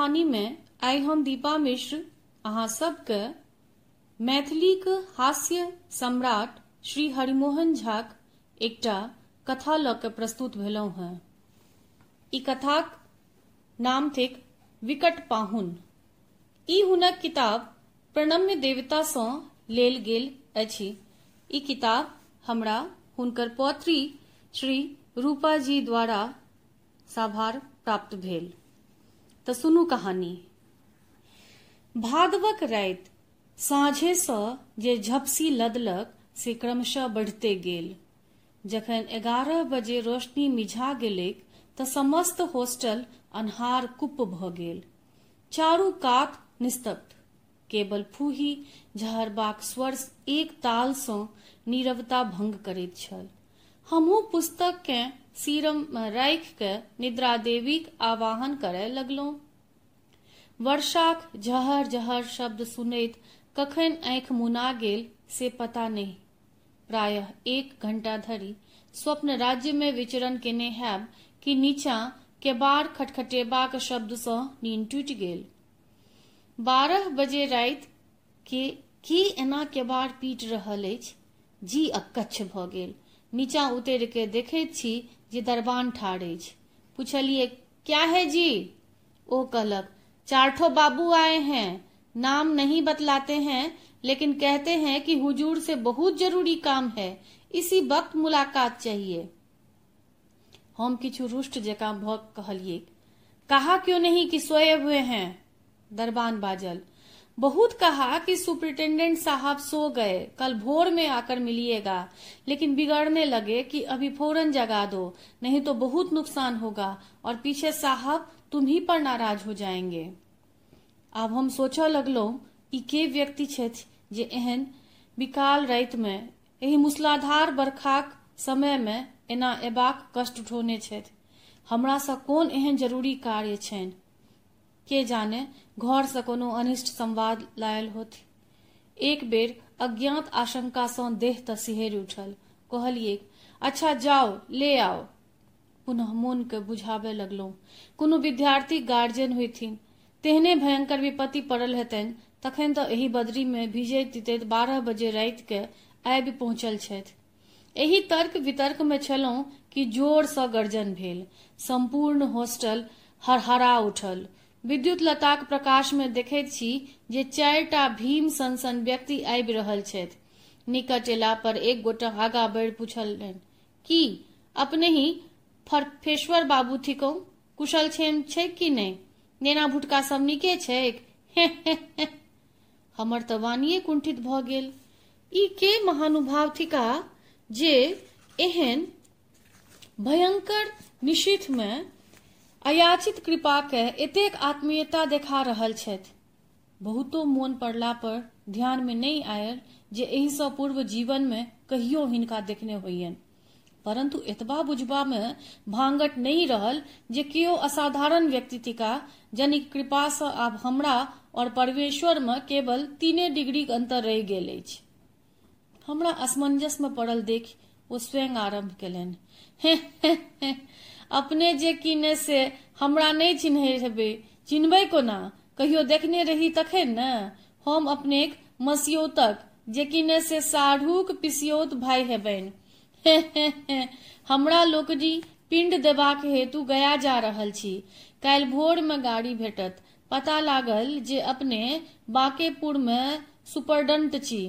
कहानी में आइ हम दीपा मिश्र अहाँ सबके मैथिलीक हास्य सम्राट श्री हरिमोहन झाक एकटा कथा लऽ कऽ प्रस्तुत भेलहुँ हेँ। ई कथाक नाम थिक विकट पाहुन। ई हुनक किताब प्रणम्य देवतासँ लेल गेल अछि। ई किताब हमरा हुनकर पौत्री श्री रूपा जी द्वारा साभार प्राप्त भेल। तऽ सुनू कहानी। भादवक राति साँझेसँ जे झपसी लदलक से क्रमशः बढ़ते गेल। जखन एगारह बजे रोशनी मिझा गेलैक तऽ समस्त हॉस्टल अन्हार कुप भऽ गेल। चारू कात निस्तब्ध केवल फूही, झहरबाक स्वर एक तालसँ नीरवता भंग करैत छल। हमहूँ पुस्तककेँ सीरम राखि कऽ निद्रा देवीक आवाहन करय लगलहुँ। वर्षाक जहर जहर शब्द सुनैत कखन आँखि मुना गेल से पता नहि। प्रायः एक घंटा धरि स्वप्न राज्य में विचरण केने हैब कि नीचाँ केबाड़ खटखटेबाक शब्दसँ नींद टूटि गेल। बारह बजे राति के की एना केबाड़ पीट रहल अछि? जी अकच्छ भऽ गेल। नीचाँ उतरि के देखैत छी जे दरबान ठाढ़ अछि। पूछलिए क्या है जी? ओ कहलक चारठो बाबू आए हैं, नाम नहीं बतलाते हैं, लेकिन कहते हैं कि हुजूर से बहुत ज़रूरी काम है, इसी वक्त मुलाकात चाहिए। हम किछु रुष्ट जकाँ भऽ कहलिए, कहा क्यों नहीं कि सोए हुए हैं? दरबान बाजल, बहुत कहा कि सुप्रिटेंडेंट साहब सो गए, कल भोर में आकर मिलिएगा, लेकिन बिगड़ने लगे कि अभी फ़ौरन जगा दो, नहीं तो बहुत नुकसान होगा, और पीछे साहब तुम ही पर नाराज़ हो जाएँगे। आब हम सोचऽ लगलहुँ ई के व्यक्ति छथि, जे एहन विकाल राति में, एहि मूसलाधार बरखाक समय में एना एबाक कष्ट उठौने छथि। हमरासँ कोन एहन ज़रूरी कार्य छनि? के जाने, घर से कोनो अनिष्ट संवाद लायल होथि। एक बेर अज्ञात आशंका सँ देह तऽ सिहरि उठल। कहलिए अच्छा जाओ, ले आओ। पुनः मोन के बुझाबे लगलहुँ कोनो विद्यार्थी गार्जियन होथिन तेहने भयंकर विपत्ति पड़ल हेतनि, तखन तऽ एहि बदरी में भिजैत तितैत बारह बजे राति के आबि पहुंचल छथि। एहि तर्क वितर्क में छलहुँ कि ज़ोर सँ गर्जन भेल। संपूर्ण हॉस्टल हरहरा उठल। विद्युत लताक प्रकाश में देखैत छी जे चारिटा भीम सन सन व्यक्ति आबि रहल छथि। निकट एला पर एक गोटा आगा बढ़ि पूछलनि, की, अपने ही फरफेश्वर बाबू छै कि नहि? नेना भुटका सब नीके छैक हमर तऽ वानिये कुंठित भऽ गेल। ई के महानुभाव थिका जे एहन भयंकर निशीथ में अयाचित कृपा के एतेक आत्मीयता देखा रहल छथि। बहुतो मोन पड़ला पर ध्यान में नहीं आयल जे एहिसँ पूर्व जीवन में कहियो हिनका देखने होइयन। परंतु एतबा बुझबा में भांगट नहीं रहल जे केओ असाधारण व्यक्ति थिका जनिक कृपा से आब हमरा और परमेश्वर में केवल तीने डिग्री अंतर रहि गेल अछि। हमरा असमंजस में पड़ल देख ओ स्वयं आरंभ केलनि। अपने जे किने से हमरा नहीं चिन्हे हेबै, चिन्हबै कोना? कहियो देखने रही तखन न? हम अपनेक मसियोतक, जे किने से साढ़ूक पिसियोत भाई हेबनि। हमरा लोकजी पिंड देबाक हेतु गया जा रहल छी। काल्हि भोर में गाड़ी भेटत। पता लागल जे अपने बांकेपुर में सुपरडंट छी।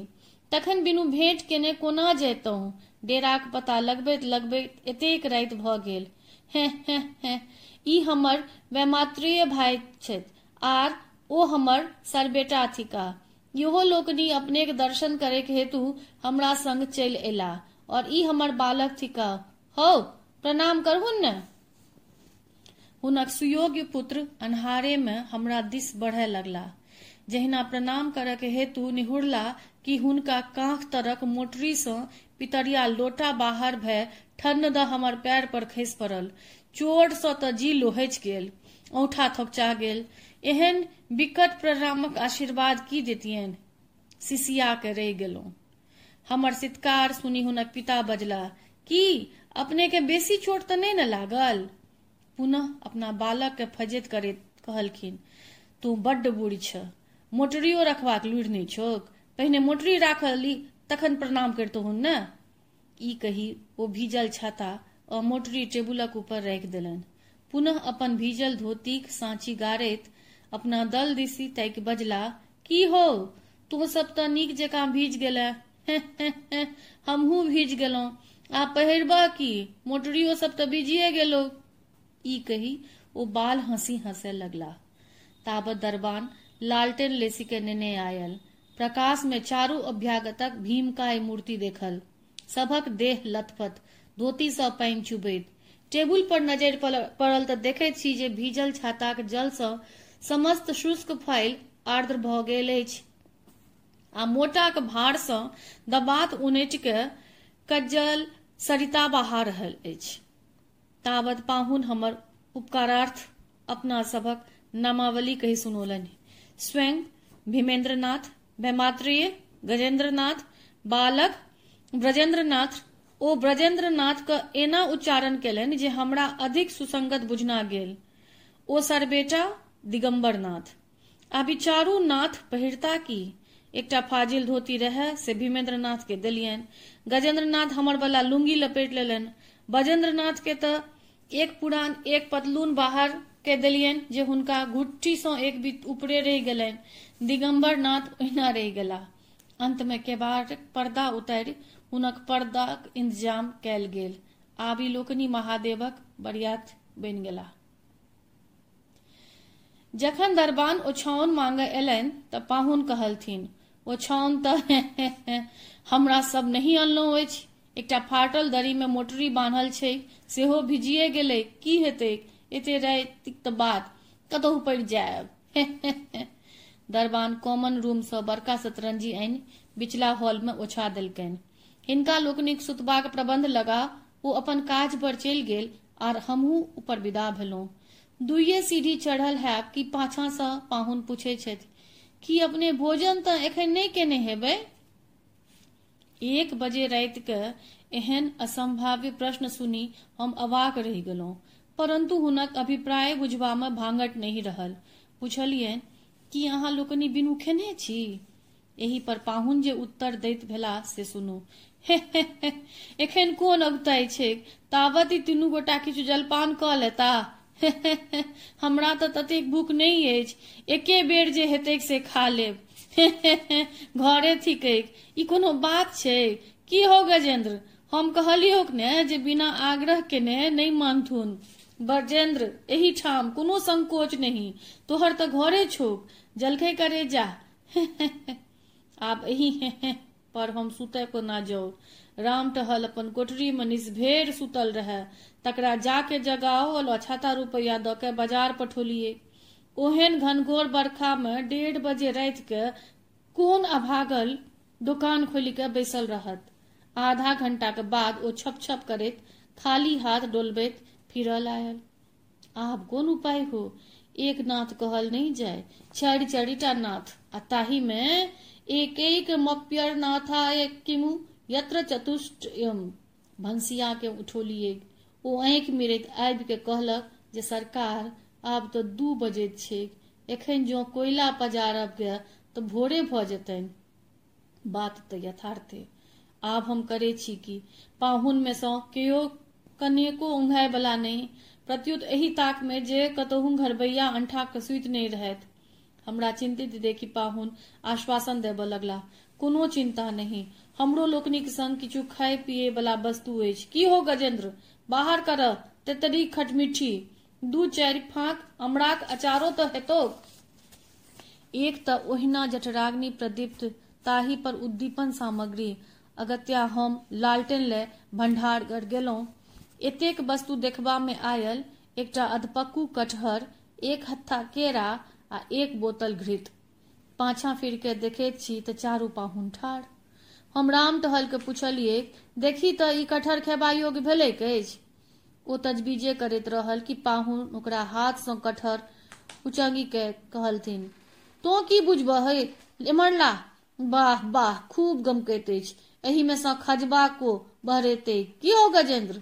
तखन बिनु भेंट केने कोना जैतहुँ? डेराक पता लगबैत लगबैत एतेक राति भऽ गेल। ई हमर वैमात्रेय भाई छथि, आर ओ हमर सरबेटा थिका। इहो लोकनि अपनेक दर्शन करे के हेतु हमरा संग चलि एला और ई हमर बालक थिका हौ, प्रणाम करहुन न। हुनक सुयोग्य पुत्र अन्हारे में हमरा दिस बढ़य लगला। जहिना प्रणाम करय के हेतु निहुरला कि हुनका कांख तरक मोटरी सँ पितरिया लोटा बाहर भय ठन्न द हमर पैर पर खसि पड़ल। चोट सँ तऽ जी लोहछि गेल, औठा थोकचा गेल। एहन विकट प्रणामक आशीर्वाद की देतियनि? सिसिया के रहि गेलहुँ। हमर सितकार सुनी हुनक पिता बजला, की, अपने के बेसी चोट तऽ नहि न लागल? पुनः अपना बालक के फजेत करैत, कहलखिन, तू बड्ड बूढ़ छ, मोटरियो रखबाक लुरि नहि छोक, पहिने मोटरी राखली तखन प्रणाम करितहुँ ने? ई कही, ओ भीजल छाता आ मोटरी टेबुलक ऊपर राखि देलनि। पुनः अपन भीजल धोतीक साँची गारैत, अपना दल दिसी ताकि बजला, की हो तू सब तऽ नीक जकाँ भीज गेले हमहूँ भीज गेलहुँ आ पहिरबा की मोटरियो सब तऽ भीजिए गेलो। ई कही ओ बाल हँसी हंसे लगला। ताबत दरबान लालटेन लेसी के नेने आयल। प्रकाश में चारू अभ्यागतक भीमकाय मूर्ति देखल। सभक देह लथपथ, धोती सँ पानि चुबैत। टेबुल पर नजरि पड़ल तऽ देखैत छी जे भीजल छाताक जल सँ समस्त शुष्क फ़ाइल आर्द्र भऽ गेल अछि। आ मोटाक भार सँ दबात उनटि के कज्जल सरिता बहा रहल अछि। तावत पाहुन हमर उपकारार्थ अपना सभक नामावली कही सुनौलनि। स्वयं भीमेंद्रनाथ, भैमात्रेय, गजेंद्रनाथ, बालक, ब्रजेंद्रनाथ, ओ ब्रजेंद्रनाथ के एना उच्चारण केलनि जे हमरा अधिक सुसंगत बुझना गेल। ओ सरबेटा दिगंबरनाथ आ बिचारू नाथ पहिरता की? एकटा फाजिल धोती रहै, से भीमेंद्रनाथ के देलियनि। गजेंद्रनाथ हमर वाला लुंगी लपेट लेलनि। बजेंद्रनाथ के तऽ एक पुरान, एक पतलून बाहर के देलियनि, जे हुनका घुट्टी सँ एक बीत ऊपरे रहि गेलनि। दिगंबर नाथ ओहिना रहि गेला। अंत में केबाड़ पर्दा उतारि हुनक पर्दाक इंतज़ाम कयल गेल। आबी लोकनि महादेवक बरियात बनि गेला। जखन दरबान ओछाओन मांगे एलनि, तऽ पाहुन कहलथिन ओछाओन तऽ हमरा सब नहीं अनलहुँ अछि। एकटा फाटल दरी में मोटरी बान्हल छै। सेहो भिजिए गेलै। की हेतै? एते रातिक बात। कतहु पड़ि जायब। दरबान कॉमन रूम सँ बड़का शतरंजी आनि बिचला हॉल में ओछा देलकनि। हिनका लोकनिक सुतबाक प्रबंध लगा, ओ अपन काज पर चलि गेल आर हमहूँ ऊपर विदा भेलहुँ दुइये सीढ़ी चढ़ल है कि पाछा सँ पाहुन पूछै छथि कि अपने भोजन तऽ एखन नहि केने हेबै? एक बजे रात के एहन असंभाव्य प्रश्न सुनी हम अवाक रहि गेलहुँ परंतु हुनक अभिप्राय बुझबा में भांगट नहीं रहल। पुछलियनि, कि अहाँ लोकनि बिनु खेने छी? एही पर पाहुन जे उत्तर दैत भेला से सुनू। एखन कोन अगताई छै तावत तीनू गोटा किछु जलपान कऽ लेता हमरा तऽ ततेक भूख नहि अछि। एके बेर जे हेतैक से खा लेब। घरे ई कोनो बात छै की हो गजेंद्र हम कहलियौ ने जे बिना आग्रह केने नहि मानथुन। ब्रजेंद्र एही ठाम कोनो संकोच नहीं। तोहर तऽ घरे छोक। जलखै करे जा। आब एही पर हम सुतय को ना जाओ राम टहल अपन कोठरी में निस्भेर सुतल रहे। तकरा जाके जगाओ और छाता रुपया द के बाज़ार पठोलिए ओहन घनघोर बरखा में डेढ़ बजे रात के कोन अभागल दुकान खोलि के बैसल रहत। आधा घंटा के बाद ओ छप छप करैत, खाली हाथ डोलबैत फिरल आयल। आब कोन उपाय हो? एक नाथ कहल नहीं जाय। चारि चारिटा नाथ। आ ताही में एक एक मप्यर नाथा एक किमु यत्र चतुष्ट भंसिया के उठोलिए ओ आँखि मिरैत आबि के कहलक जे सरकार, आब तो दू बजैत छै एखन जो कोयला पजारब के तऽ भोरे भऽ जेतनि। बात तऽ यथार्थे। आब हम करे छी कि पाहुन में सँ केओ कनिको उंघाय वाला नहीं। प्रत्युत एही ताक में जे कतहु घरबैया अंठा के सुति नहीं रहत। हमरा चिंतित देखी पाहुन आश्वासन देबऽ लगला। कोनो चिंता नहीं। हमरो लोकनिक संग किछु खाए पिए वाला वस्तु अछि। की हो गजेंद्र? बाहर कर तेतरी खटमिठी दू चारि फाँक अमराक अचारो तऽ हेतौ एक तऽ ओहिना जठराग्नि प्रदीप्त ताही पर उद्दीपन सामग्री, अगत्या हम लालटेन ले भंडारगढ़ गेलहुँ। एतेक वस्तु देखबा में आयल, एकटा अधपक्कू कटहर, एक हत्था केरा आ एक बोतल घृत। पाछा फिर के देखैत छी चारू पाहुन ठाढ़। हम राम टहल के पुछलियै देखी तऽ ई कटहर खेबा योग्य भेलै अछि? ओ तजबीजे करैत रहल कि पाहुन ओकरा हाथ सँ कटहर उचंगी के कहलथिन तो की बुझबह है? एमरला वाह वाह खूब गमकैत अछि। में सँ खजबा को बहरेते। की हो गजेंद्र?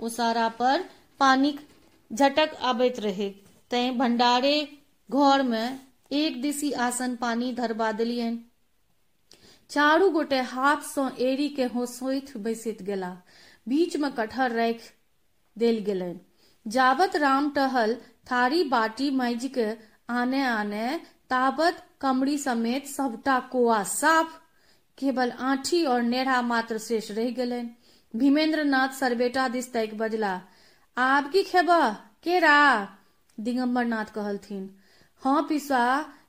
ओ सारा पर पानिक झटक आबैत रहे। तैं भंडारे घर में एक दिसी आसन पानी धरबा देलियन चारू गोटे हाथ सँ एड़ी के होसोइत बैसैत गेला। बीच में कटहर राखि देल गेलनि। जाबत राम टहल थारी बाटी माइज के आने आने ताबत कमड़ी समेत सबटा कोआ साफ़, केवल आठी और नेढ़ा मात्र शेष रह गेलनि। भीमेंद्र नाथ सरबेटा दिस तक बजला, आब की खेब केरा? दिगंबर नाथ कहलथिन। हाँ पिसा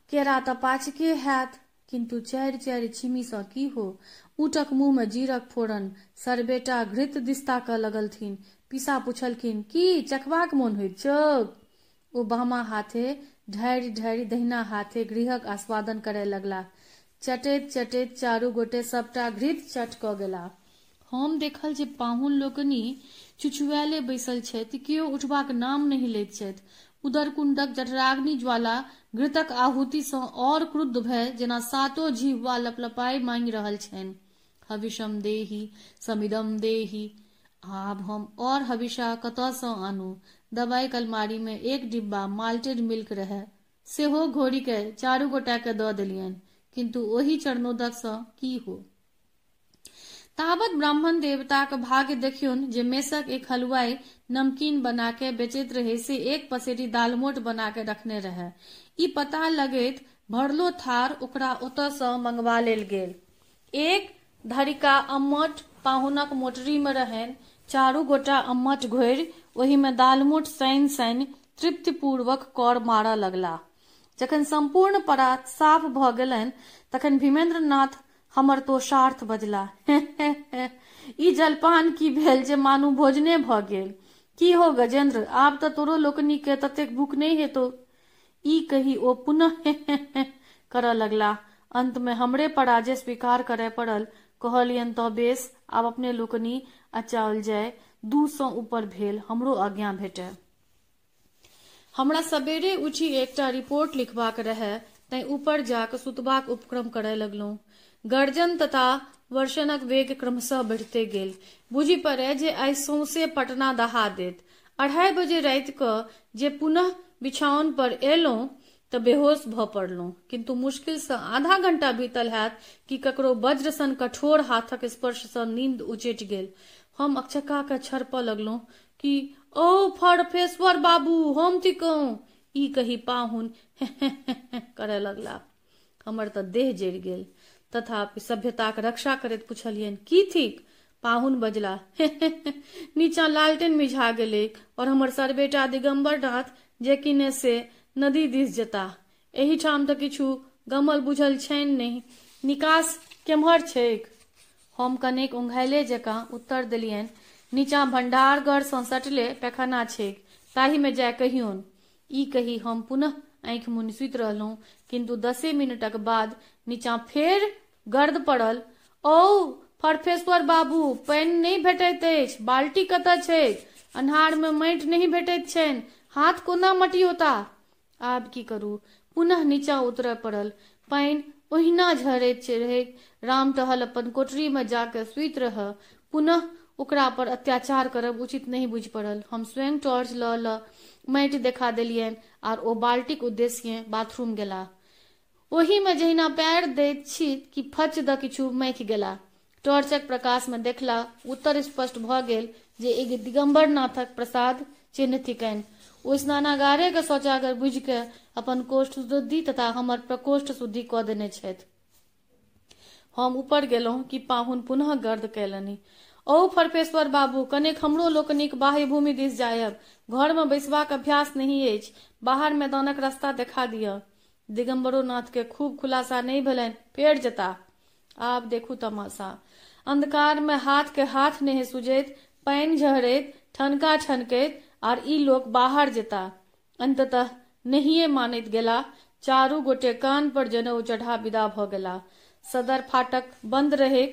केरा तऽ हैत किंतु चारि चारि छिमी सँ की हो? ऊटक मुँह में जीरक फोरन सरबेटा घृत दिस्ता क लगलथिन। पिसा पुछलखिन, की चखबाक मोन होइत छौक ओ बामा हाथे ढारि ढारि दहिना हाथे गृहक आस्वादन करय लगला। चटैत चटैत चारू गोटे सबटा घृत चट क गेला। हम देखल जे पाहुन लोकनि चुचुआले बैसल छथि, केओ उठबाक नाम नहीं लैत छथि। उदर कुंडक, जठराग्नि ज्वाला, घृतक आहुति सँ और क्रुद्ध भय जेना सातो जीवा लपलपाई मांगि रहल छनि। हविषम देही, समिदम देही, आब हम और हविषा कतऽ सँ आनू? दवाई कलमारी में एक डिब्बा माल्टेड मिल्क रहे। सेहो घोरी के चारू गोटा के देलियनि, किंतु ओही चरणोदक सँ की हो? ताबत ब्राह्मण देवताक भाग्य देखियोन जे मेसक एक हलवाई नमकीन बना के बेचैत रहे, से एक पसेरी दालमोट बना के रखने रहे। ई पता लगैत भरलो थार ओकरा ओतऽ सँ मंगवा लेल गेल। एक धरिका अम्मट पाहुनक मोटरी में रहनि, चारू गोटा अम्मट घोरि ओहि में दालमोट सानि सानि तृप्तिपूर्वक कर मारऽ लगला। जखन संपूर्ण परात साफ़ भऽ गेलनि, तखन भीमेंद्र नाथ हमर तोषार्थ बजला ई जलपान की भेल जे मानू भोजने भऽ गेल। की हो गजेंद्र, आब तऽ तोरो लोकनी के ततेक भूख नहीं हेतो। ई कही ओ पुनः करऽ लगला। अंत में हमरे पराजय स्वीकार करय पड़ल। कहलियन तऽ बेस, आब अपने लोकनी अचाओल जाय। दू सौ ऊपर भेल, हमरो आज्ञा भेटै हमरा सबेरे उठी एकटा रिपोर्ट लिखबाक रहै तैं ऊपर जाक सुतबाक उपक्रम करय लगलहुँ। गर्जन तथा वर्षणक वेग क्रमशः बढ़ते गेल। बुझि पड़े जे आइ सौंसे पटना दहा देत। अढ़ाई बजे राति जे पुनः बिछाओन पर एलहुं तऽ बेहोश भऽ पड़लहुं किंतु मुश्किल सँ आधा घंटा बीतल हैत कि ककरो वज्र सन कठोर हाथक स्पर्श सँ नींद उचटि गेल। हम अकचका के छरपऽ लगलहुं कि, ओ फरफेश्वर बाबू, हम थिकौं ई कही पाहुन करय लगला हमर देह जरि गेल। तथापि सभ्यताक रक्षा करैत पुछलियन, की थिक पाहुन बजला। नीचा लालटेन मिझा गेलै और हमर सरबेटा दिगंबर नाथ जे किने से नदी दिस जेता। एहिठाम तऽ किछु गमल बुझल छनि नहीं। निकास केम्हर छैक? हम कनेक ओंघायले जकाँ उत्तर देलियन, नीचा भंडारगढ़ सँ सटले पैखाना छैक ताही में जाय कहियोन। ई कही हम पुनः आंखि मुनि सुति रहलहुँ किंतु दसे मिनटक बाद नीचा फेर गर्द पड़ल। ओ फरफेश्वर बाबू, पानि नहि भेटैत अछि बाल्टी कतऽ छै अन्हार में माटि नहीं भेटैत छनि, हाथ कोना मटियोता आब की करू? पुनः नीचा उतरय पड़ल। पानि ओहिना झरैत रहे राम टहल अपन कोठरी में जाके सुति रह। पुनः ओकरा पर अत्याचार करब उचित नहीं बुझ पड़ल। हम स्वयं टॉर्च ल। माटि देखा देलियन, आर ओ बाल्टीक उद्देश्य बाथरूम गेला। ओही में जहिना पैर दैत छी कि फच द किछु मैथ गेला। टॉर्चक प्रकाश में देखला, उत्तर स्पष्ट भऽ गेल जे एक दिगंबर नाथक प्रसाद चिन्ह थिकनि। ओ स्नानागारे के शौचागर बुझि के अपन कोष्ठ शुद्धि तथा हमर प्रकोष्ठ शुद्धि कऽ देने छथि। हम ऊपर गेलहुं कि पाहुन पुनः गर्द कैलनि ओ फरफेश्वर बाबू, कनेक हमरो लोकनिक बाह्य भूमि दिस जायब। घर में बैसबाक अभ्यास नहीं अछि। बाहर मैदानक रास्ता देखा दिअ। दिगंबरो नाथ के खूब खुलासा नहीं भेलनि, फेर जता। आब देखू तमाशा। अंधकार में हाथ के हाथ नहीं सुजैत, पानि झहरैत ठनका ठनकैत आर ई लोक बाहर जेता। अंततः नहिए मानैत गेला, चारू गोटे कान पर जनेऊ चढ़ा विदा भऽ गेला। सदर फाटक बंद रहे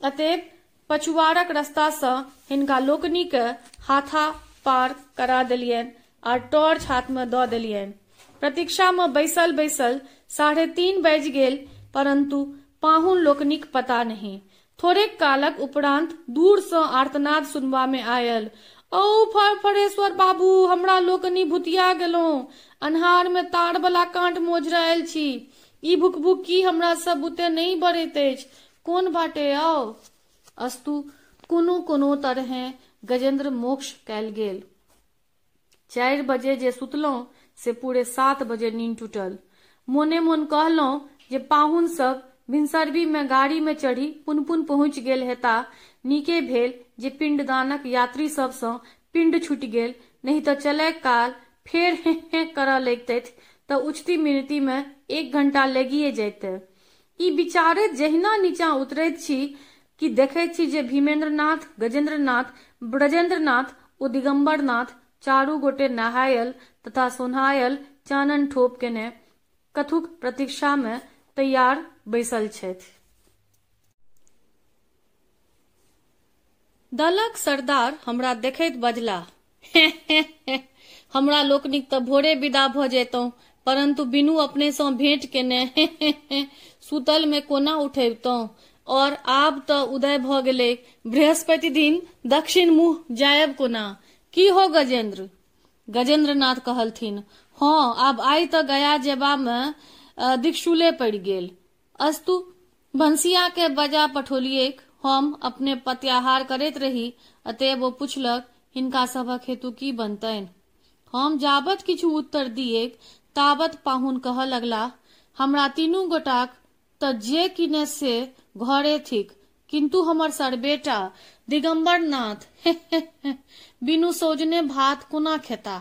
अतएव पछुआरक रास्ता सँ हिनका लोकनि के हाथा पार करा देलियनि आर टॉर्च हाथ में दऽ देलियनि। प्रतीक्षा में बैसल बैसल साढ़े तीन बाजि गेल परंतु पाहुन लोकनिक पता नहीं। थोड़े कालक उपरांत दूर सँ आर्तनाद सुनबा में आयल ओ फर फरेश्वर बाबू, हमरा लोकनि भुतिया गेलहुं। अन्हार में तार वाला कांट मोजरायल छी। ई भुक भुक की हमरा सब बुते नहीं बढ़ैत कोन बाटे आओ अस्तु कोनो कोनो तरहे गजेंद्र मोक्ष कयल गेल। चारि बजे जे सुतलहुं से पूरे सात बजे नींद टूटल। मोने मोन कहलहुं जे पाहुन सब भिनसरबी में गाड़ी में चढ़ी पुनपुन पुन पहुँच गेल हेता, नीके भेल जे पिंडदानक यात्री सब सँ पिंड छूटि गेल, नहीं तऽ चलय काल फेर हें हें करऽ लगितथि तऽ उचती मिनती में एक घंटा लगिए जैते। ई विचारैत जहिना नीचा उतरैत छी कि देखैत छी जे भीमेंद्रनाथ, गजेंद्रनाथ, ब्रजेंद्रनाथ ओ दिगंबरनाथ चारू गोटे नहायल तथा सोन्हायल चानन ठोप केने कथुक प्रतीक्षा में तैयार बैसल दलक सरदार हमरा देखैत बजला हमरा लोकनिक तऽ भोरे विदा भऽ जैतहुँ परंतु बिनु अपने सँ भेंट केने सुतल में कोना उठेबतहुँ? और आब तऽ उदय भऽ गेलै बृहस्पति दिन, दक्षिण मुँह जायब कोना। की हो गजेंद्र? गजेंद्र नाथ कहलथिन, हँ आब आइ तऽ गया जेबा में दिक्शूले पड़ गेल। अस्तु भंसिया के बजा पठौलिएक हम अपने पत्याहार करैत रही, अतएव ओ पुछलक, हिनका सभक हेतु की बनतनि? हम जाबत किछु उत्तर दिएक ताबत पाहुन कह लगला, हमरा तीनू गोटाक तऽ जे किने से घरे थिक किंतु हमर सर बेटा दिगंबर नाथ बिनु सोजने भात कोना खेता?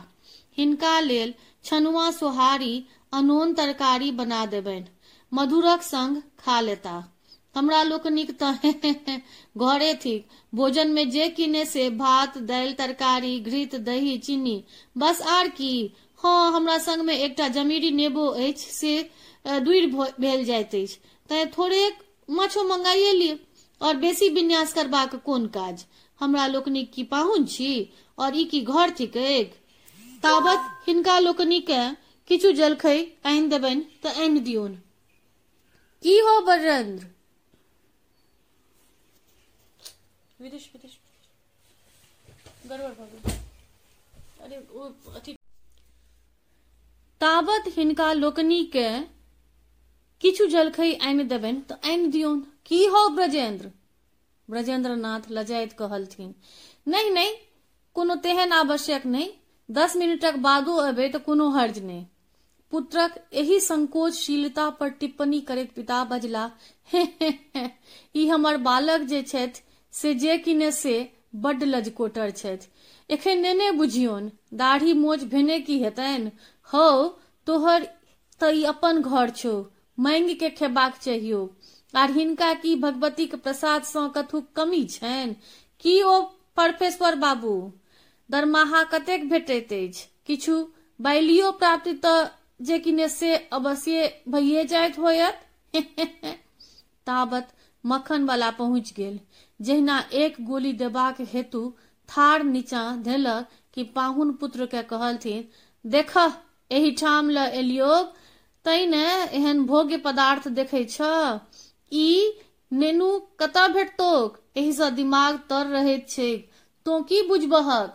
हिनका लेल छनुआ सोहारी अनोन तरकारी बना देबनि, मधुरक संग खा लेता। हमरा लोकनिक तऽ घरे थिक भोजन में जे किने से भात, दालि, तरकारी, घृत, दही, चीनी, बस आर की? हाँ हमरा संग में एकटा जमीरी नेबो से दूर भेल जाइत अछि। तैं थोड़े माछो मंगाइए लिय और बेसी विन्यास करबाक कोन काज? हमरा लोकनिक की पाहुन छी और ई की घर थिक ताबत हिनका लोकनिक किछु जलखै आनि देबनि तऽ आनि दियौन। की हो बरेंद्र विदेश विदेश गड़बड़ भऽ गेल। अरे ओ अथी ताबत हिनका लोकनी के किछु जलखै आनि देबनि तऽ आनि दियौन की हो ब्रजेंद्र ब्रजेंद्र नाथ लजाइत कहलथिन नहीं नहीं कोनो तेहन आवश्यक नहीं दस मिनटक बादो अबै तऽ कोनो हर्ज नहीं पुत्रक एही संकोचशीलता पर टिप्पणी करैत पिता बजला हे ई हमर बालक जे छथि से जे किने से बड्ड लजकोटर छथि एखन नेने बुझियौन दाढ़ी मोछ भेने की हेतनि हौ तोहर तऽ ई अपन घर छौ मांगि के खेबाक चाहियो। आर हिनका की भगवती के प्रसाद सँ कथु कमी छनि? की ओ प्रोफेसर बाबू? दरमाहा कतेक भेटैत अछि? किछु बैलियो प्राप्ति तऽ जे किने से अवश्य भइए जाइत होयत? ताबत मक्खन वाला पहुँच गेल, जहिना एक गोली देबाक हेतु थार नीचा धेलक कि पाहुन पुत्र के कहलथिन देख एही ठाम ल एलियो तैने एहन भोग्य पदार्थ देखे छ। ई नेनु कतऽ भेटतोक? एही सँ दिमाग तर रहैत छै तो की बुझबहक?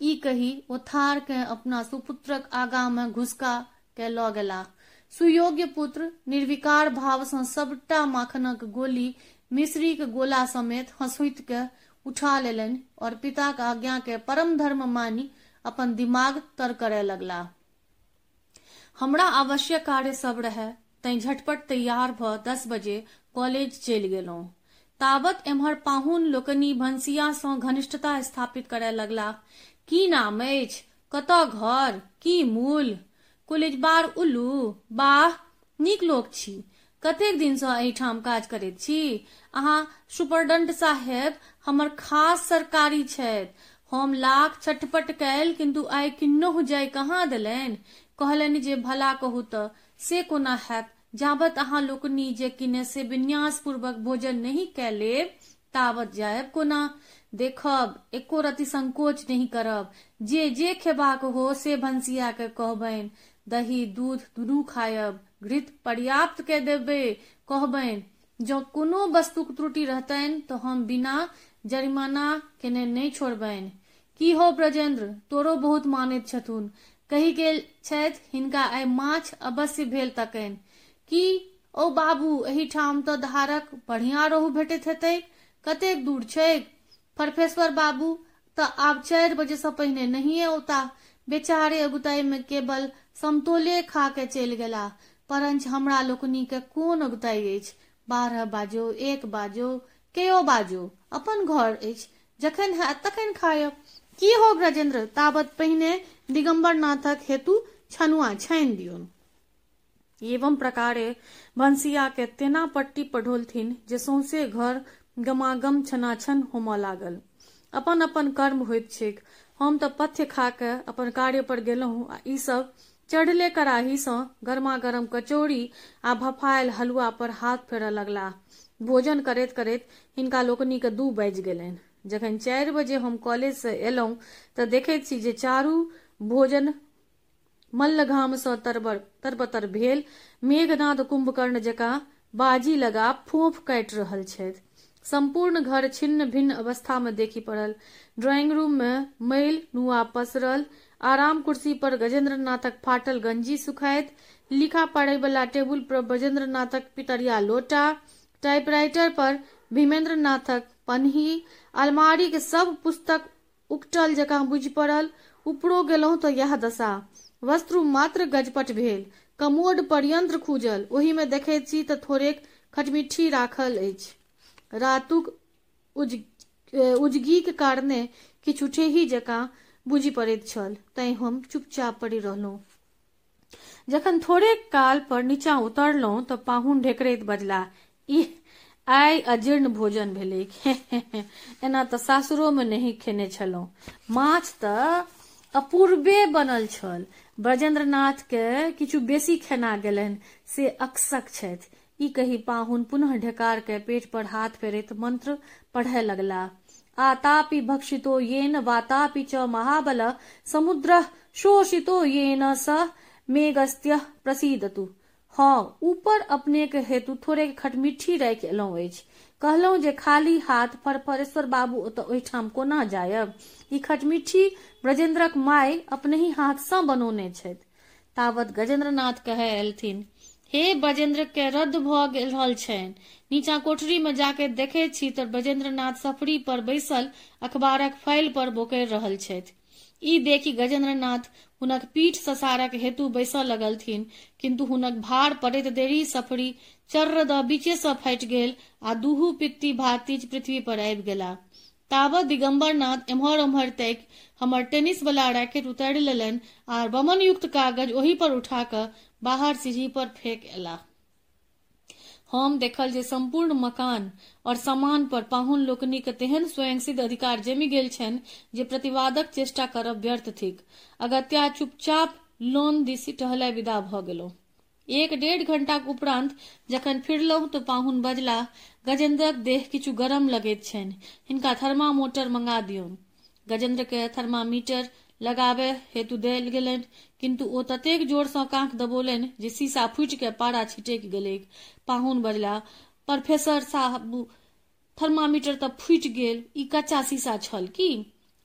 ई कही ओ थार के अपना सुपुत्रक आगा में घुसका के लऽ गेला। सुयोग्य पुत्र निर्विकार भाव सँ सबटा माखनक गोली मिश्री के गोला समेत हंसुत के उठा लेलनि और पिता के आज्ञा के परम धर्म मानी अपन दिमाग तर करे लगला। हमरा आवश्यक कार्य सब रहे, तै झटपट तैयार भ दस बजे कॉलेज चलि गेलहुं। ताबत एम्हर पाहुन लोकनि भंसिया सँ घनिष्ठता स्थापित करय लगला की नाम अछि? कतऽ घर? की मूल? कॉलेज बार उल्लू। बाह, नीक लोक छी। कतेक दिनसँ एहिठाम काज करैत छी? अहाँ सुपरडंट साहेब, हमर खास सरकारी छथि। हम लाख छटपट कैल किंतु आइ किन्नहु जाय कहाँ देलनि? कहलनि जे भला कहू तऽ से कोना हैत? जाबत अहाँ लोकनि जे किने से विन्यास पूर्वक भोजन नहीं कै लेब, ताबत जायब कोना? देखब, एको रति संकोच नहीं करब। जे जे खेबाक हो, से भंसिया के कहबनि। दही, दूध, दुनू खायब। घृत पर्याप्त के देबे, कहबनि। जँ कोनो वस्तुक त्रुटि रहतनि, तऽ हम बिना जरिमाना केने नहि छोड़बनि। की हो ब्रजेंद्र तोरो बहुत मानैत छथुन। कही गेल छथि, हिनका आइ माछ अवश्य भेल तकनि की, ओ बाबू, एहिठाम तऽ धारक बढ़िया रोहू भेटैत हेतै? कतेक दूर छै फरफेश्वर बाबू तऽ आब चारि बजे से पहिने नहिए औता। बेचारे अगुताई में केवल समतोले खा के चलि गेला। परंच हमरा लोकनी के कोन अगुताई अछि? बारह बाजो, एक बाजो, केओ बाजो। अपन घर अछि। जखन हैत तखन खायब। की हो ब्रजेंद्र ताबत पहिने दिगंबर नाथक हेतु छनुआ छानि दियौन। एवं प्रकारे भंसिया के तेना पट्टी पढ़ोलथिन जे सौंसे घर गमागम छनाछन होमय लागल। अपन अपन कर्म होइत छैक। हम तऽ पथ्य खा के अपन कार्य पर गेलहुँ आ ई सब चढ़ले कराही सँ गरमा गरम कचौड़ी आ भफायल हलुआ पर हाथ फेरऽ लगला भोजन करैत करैत हिनका लोकनि के दू बाजि गेलनि। जखन चारि बजे हम कॉलेज से एलहुं तऽ देखैत छी जे चारू भोजन मल्लघाम सँ तरबर तरबतर भेल। मेघनाद कुंभकर्ण जकाँ बाजी लगा फोफ काटि रहल छथि। संपूर्ण घर छिन्न भिन्न अवस्था में देखी पड़ल। ड्राइंग रूम में मैल, नुआ पसरल, आराम कुर्सी पर गजेंद्र नाथक फाटल गंजी सुखाइत, लिखा पढ़े वाला टेबुल पर गजेंद्र नाथक पितरिया लोटा, टाइपराइटर पर भीमेंद्र नाथक पन्ही अलमारी के सब पुस्तक उकटल जकाँ बुझि पड़ल। ऊपरो गेलहुं तऽ इएह दशा। वस्त्र मात्र गजपट भेल। कमोड पर यंत्र खूजल। ओहि में छी तऽ थोड़ेक खटमिट्ठी राखल अछि। रातुक उज उजगीक कारणे किछु ठेही जकाँ बुझि पड़ैत छल। तैं हम चुपचाप पड़ि रहलहुँ। जखन थोड़े काल पर नीचा उतरलहुँ तऽ पाहुन ढेकरैत बजला ई आइ अजीर्ण भोजन भेलै। एना तऽ सासुरोमे नहि खेने छलहुँ। माछ तऽ अपूर्वे बनल छल। ब्रजेंद्र नाथ के किछु बेसी खेना गेलनि, से अक्सक छथि। ई कही पाहुन पुनः ढेकार के पेट पर हाथ फेरैत मंत्र पढ़य लगला। आतापि भक्षितो येन वातापि च महाबल, समुद्र शोषितो येन स मेघस्त्य प्रसीदतु। हाँ ऊपर अपने के हेतु थोड़े खटमिट्ठी राखि एलहुं अछि। जे खाली हाथ फरफरेश्वर बाबू ओतऽ ओहिठाम कोना जायब? ई खटमिट्ठी ब्रजेंद्रक माय अपने ही हाथ सँ बनौने छथि। तावत गजेंद्र नाथ कहे एलथिन, हे ब्रजेंद्र के रद्द भऽ गेल रहल छनि। नीचा कोठरी में जाके देखे छी तऽ ब्रजेंद्र नाथ सफरी पर बैसल अखबारक फ़ाइल पर बोकरि रहल छथि। ई देखि गजेंद्र नाथ हुनक पीठ ससारक हेतु बैसऽ लगलथिन किंतु हुनक भार पड़ैत देरी सफरी चर्र द बीचे सँ फाटि गेल आ दूहू पित्ती भातीज पृथ्वी पर आबि गेला। ताबत दिगंबर नाथ एम्हर ओम्हर तैक हमर टेनिस वाला रैकेट उतारि लेलनि आर बमन युक्त कागज़ ओहि पर उठा कऽ बाहर सीढ़ी पर फेंक एला हम देखल जे संपूर्ण मकान और सामान पर पाहुन लोकनि के तेहन स्वयं सिद्ध अधिकार जमि गेल छनि, जे प्रतिवादक चेष्टा करब व्यर्थ थिक। अगत्या चुपचाप लोन दिसी टहलाय विदा भऽ गेलहुँ एक डेढ़ घंटाक उपरांत जखन फिरलहुँ तऽ पाहुन बजला, गजेंद्रक देह किछु गरम लगैत छनि, हिनका थर्मामोटर मंगा दियौन। गजेंद्र के थर्मामीटर लगाबे हेतु देल गेलनि। किंतु ओ ततेक ज़ोर सँ कांख दबोलनि जे शीशा फूटि के पारा छिटकि गेलै पाहुन बजला, प्रोफेसर साहब, थर्मामीटर तऽ फूटि गेल, ई कच्चा शीशा छल की?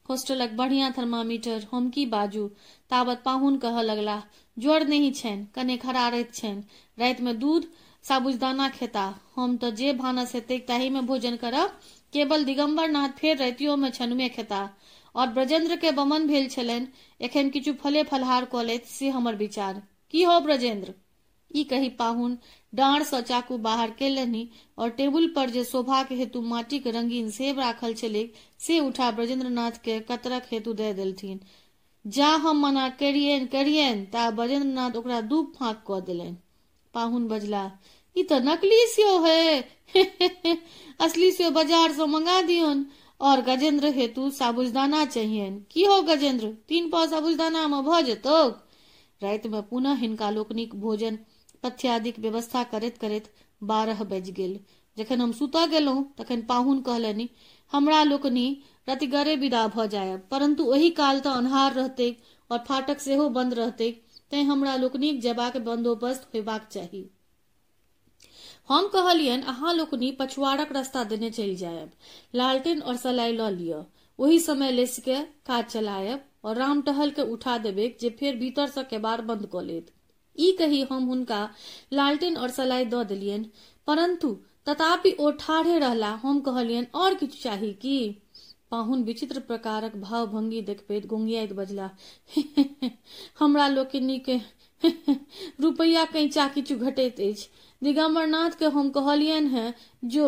हॉस्टलक बढ़िया थर्मामीटर, हम की बाजू? ताबत पाहुन कहऽ लगला, ज्वर नहीं छनि, कने खरारैत छनि। राति में दूध, साबुजदाना खेता। हम तऽ जे भानस हेतै ताही में भोजन करब। केवल दिगंबर नाथ फेर में छनुए खेता। और ब्रजेंद्र के बमन भेल छलनि, एखन किछु फले फलहार कऽ लेत, से हमर विचार। की हो ब्रजेंद्र? ई कही पाहुन डाँड़ सँ चाकू बाहर केलनि और टेबुल पर जे शोभा के हेतु माटी के रंगीन सेब राखल छलै, से उठा ब्रजेंद्र नाथ के कतरक हेतु दे देलथिन। जा हम मना करियन करियन, ता ब्रजेंद्र नाथ ओकरा दू फाँक कऽ देलनि। पाहुन बजला, ई तऽ नकली सेहो है। असली सेहो बाज़ार से मंगा दियौन। और गजेंद्र हेतु साबुजदाना चाहिए। की हो गजेंद्र? तीन पाव साबुजदाना में भऽ जेतौ? राति में पुनः हिनका लोकनिक भोजन पथ्यादिक व्यवस्था करैत करैत बारह बज गेल। जखन हम सुतऽ गेलहुँ, तखन पाहुन कहलनि, हमरा लोकनि रतिगरे विदा भऽ जायब परंतु ओही काल तऽ अन्हार रहतै और फाटक सेहो बंद रहतै, तैं हमरा लोकनिक जेबाक बंदोबस्त होयबाक चाही। हम कहलियन, अहाँ लोकनि पछुआड़क रास्ता देने चलि जायब। लालटेन और सलाई लऽ लिअ। वही समय लेस के काज चलायब और राम टहल के उठा देबे जे फेर भीतर से केबाड़ बंद क लेत। ई कही हम हुनका लालटेन और सलाई द देलियन। परंतु तथापि ओ ठाढ़े रहला, हम कहलियन, और किछु चाही की? पाहुन विचित्र प्रकारक भाव भंगी देखबैत गोंगियाइत बजला हमरा लोकनि के रुपैया कैचा किछु घटैत अछि। दिगम्बरनाथ के हम कहलियन हैं, जो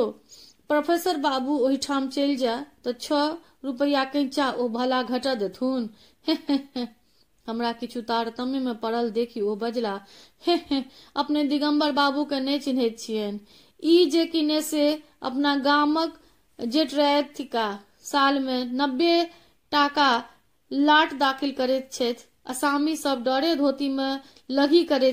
प्रोफेसर बाबू ओहिठाम चलि जाय तऽ छ रुपैया कैचा ओ भला घटा देथुन। हमरा किछु तारतम्य में पड़ल देखी ओ बजला अपने दिगम्बर बाबू के नहि चिन्हैत छियनि। ई जे किने से अपना गामक जेटरैथिका साल में नब्बे टाका लाट दाखिल करैत छथि असामी सब डरे धोती में लगी करे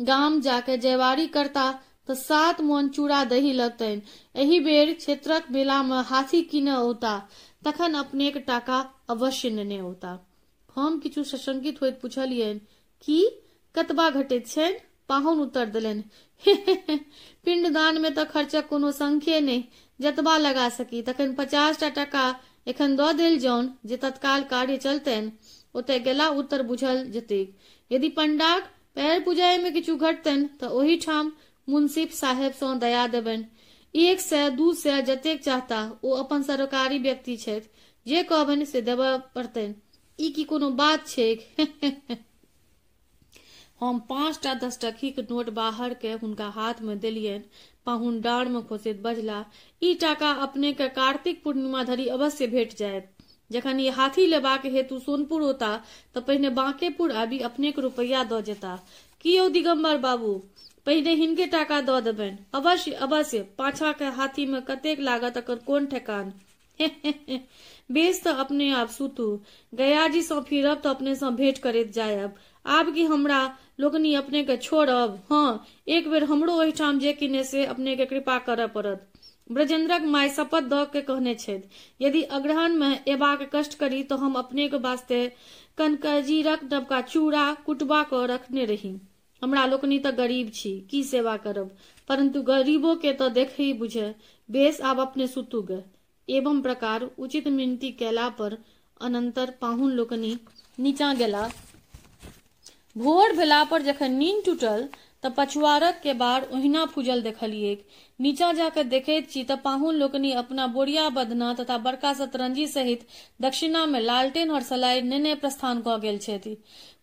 गाम जाके जयवारी करता तऽ सात मोन चूड़ा दही लगतनि। एहि बेर क्षेत्रक मेला में हाथी कीने औता। तखन अपनेक टाका अवश्य नेने औता। हम किछु सशंकित होइत पूछलियनि, की? कतबा घटैत छनि? पाहुन उत्तर देलनि। पिंडदान में तऽ खर्चक कोनो संख्ये नहि। जतबा लगा सकी, तखन पचास टा टका एखन दऽ देल जाउन जे तत्काल कार्य चलतनि। ओतय गेला, उत्तर बुझल जतेक। यदि पंडाक पैर पुजाय में किछु घटतन तऽ ओही ठाम मुंसिफ साहेब सँ दया देबनि। एक सए, दू सए जतेक चाहता, ओ अपन सरकारी व्यक्ति छथि। जे कहबनि, से देबऽ पड़तनि। ई की कोनो बात छैक? हम पाँच टा दस टकीक नोट बाहर के हुनका हाथ में देलियन। पाहुन डाँड़ में खोसैत बजला, ई टाका अपने के कार्तिक पूर्णिमा धरि अवश्य भेट जायत। जखन ई हाथी लेबाक हेतु सोनपुर होता, तऽ पहिने बांकेपुर आबि अपने के रुपैया दऽ जेता। की यौ दिगम्बर बाबू, पहिने हिनके टाका दऽ देबनि। अवश्य अवश्य पाछा के हाथी में कतेक लागत, एकर कोन ठेकान? बेस तऽ अपने आप सुतू। गयाजी सँ फिरब तऽ अपने सँ भेंट करैत जायब। आब की हमरा अपने के छोड़ब? हाँ एक बेर हमरो ओहिठाम जे किने से अपने के कृपा करऽ पड़त। ब्रजेंद्रक माय शपथ दऽ के कहने छथि, यदि अग्रहण में एबाक कष्ट करी तो हम अपने के वास्ते कनकजीरक नबका चूड़ा कुटबा कऽ रखने रही। हमरा लोकनि तऽ गरीब छी, की सेवा करब? परंतु गरीबों के तऽ देखही बुझे, बेस आब अपने सुतू गे एवं प्रकार उचित मिनती कैला पर अनंतर पाहुन लोकनि नीचा गेला भोर भेला पर जखन नींद टूटल तऽ पछुआरक के बार ओहिना फूजल देखलिए नीचा जाके देखैत छी पाहुन लोकनि अपना बोरिया बदना तथा बड़का सतरंजी सहित दक्षिणा में लालटेन और सलाई नेने प्रस्थान कऽ गेल छथि।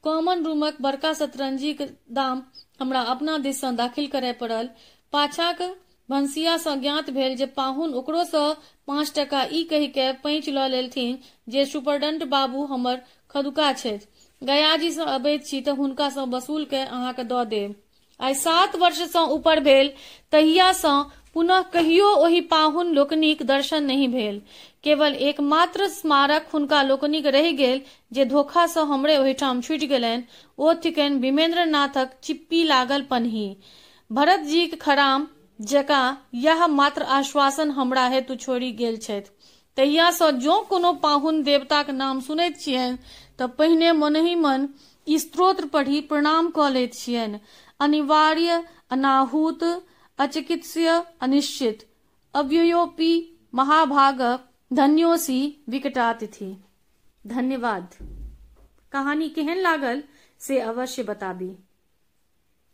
कॉमन रूमक बड़का सतरंजी के दाम हमरा अपना दिस सँ दाखिल करय पड़ल। पाछाक भंसिया सँ ज्ञात भेल जे पाहुन ओकरो सँ पाँच टका ई कहि के पैंच लऽ लेलथिन जे सुपरडंट बाबू हमर खदुका छथि। गयाजी सँ अबैत छी तऽ हुनका सँ वसूल के अहाँके दऽ देब। आइ सात वर्ष सँ ऊपर भेल, तहिया सँ पुनः कहियो ओहि पाहुन लोकनिक दर्शन नहीं भेल। केवल एकमात्र स्मारक हुनका लोकनिक रहि गेल, जे धोखा सँ हमरे ओहिठाम छुटि गेलनि, ओ थिकनि विमेंद्र नाथक चिप्पी लागल पन्ही। भरत जीक खराम जकाँ यह मात्र आश्वासन हमरा हेतु छोड़ि गेल छथि। तहिया सँ जो कोनो पाहुन देवताक नाम सुनैत छियनि, तऽ पहिने मनहि मन ई स्तोत्र पढ़ी प्रणाम कऽ लैत छियनि। अनिवार्य, अनाहूत, अचिकित्स्य, अनिश्चित। अव्ययोपी महाभाग धन्योसी विकटातिथि। धन्यवाद। कहानी केहन लागल से अवश्य बताबी।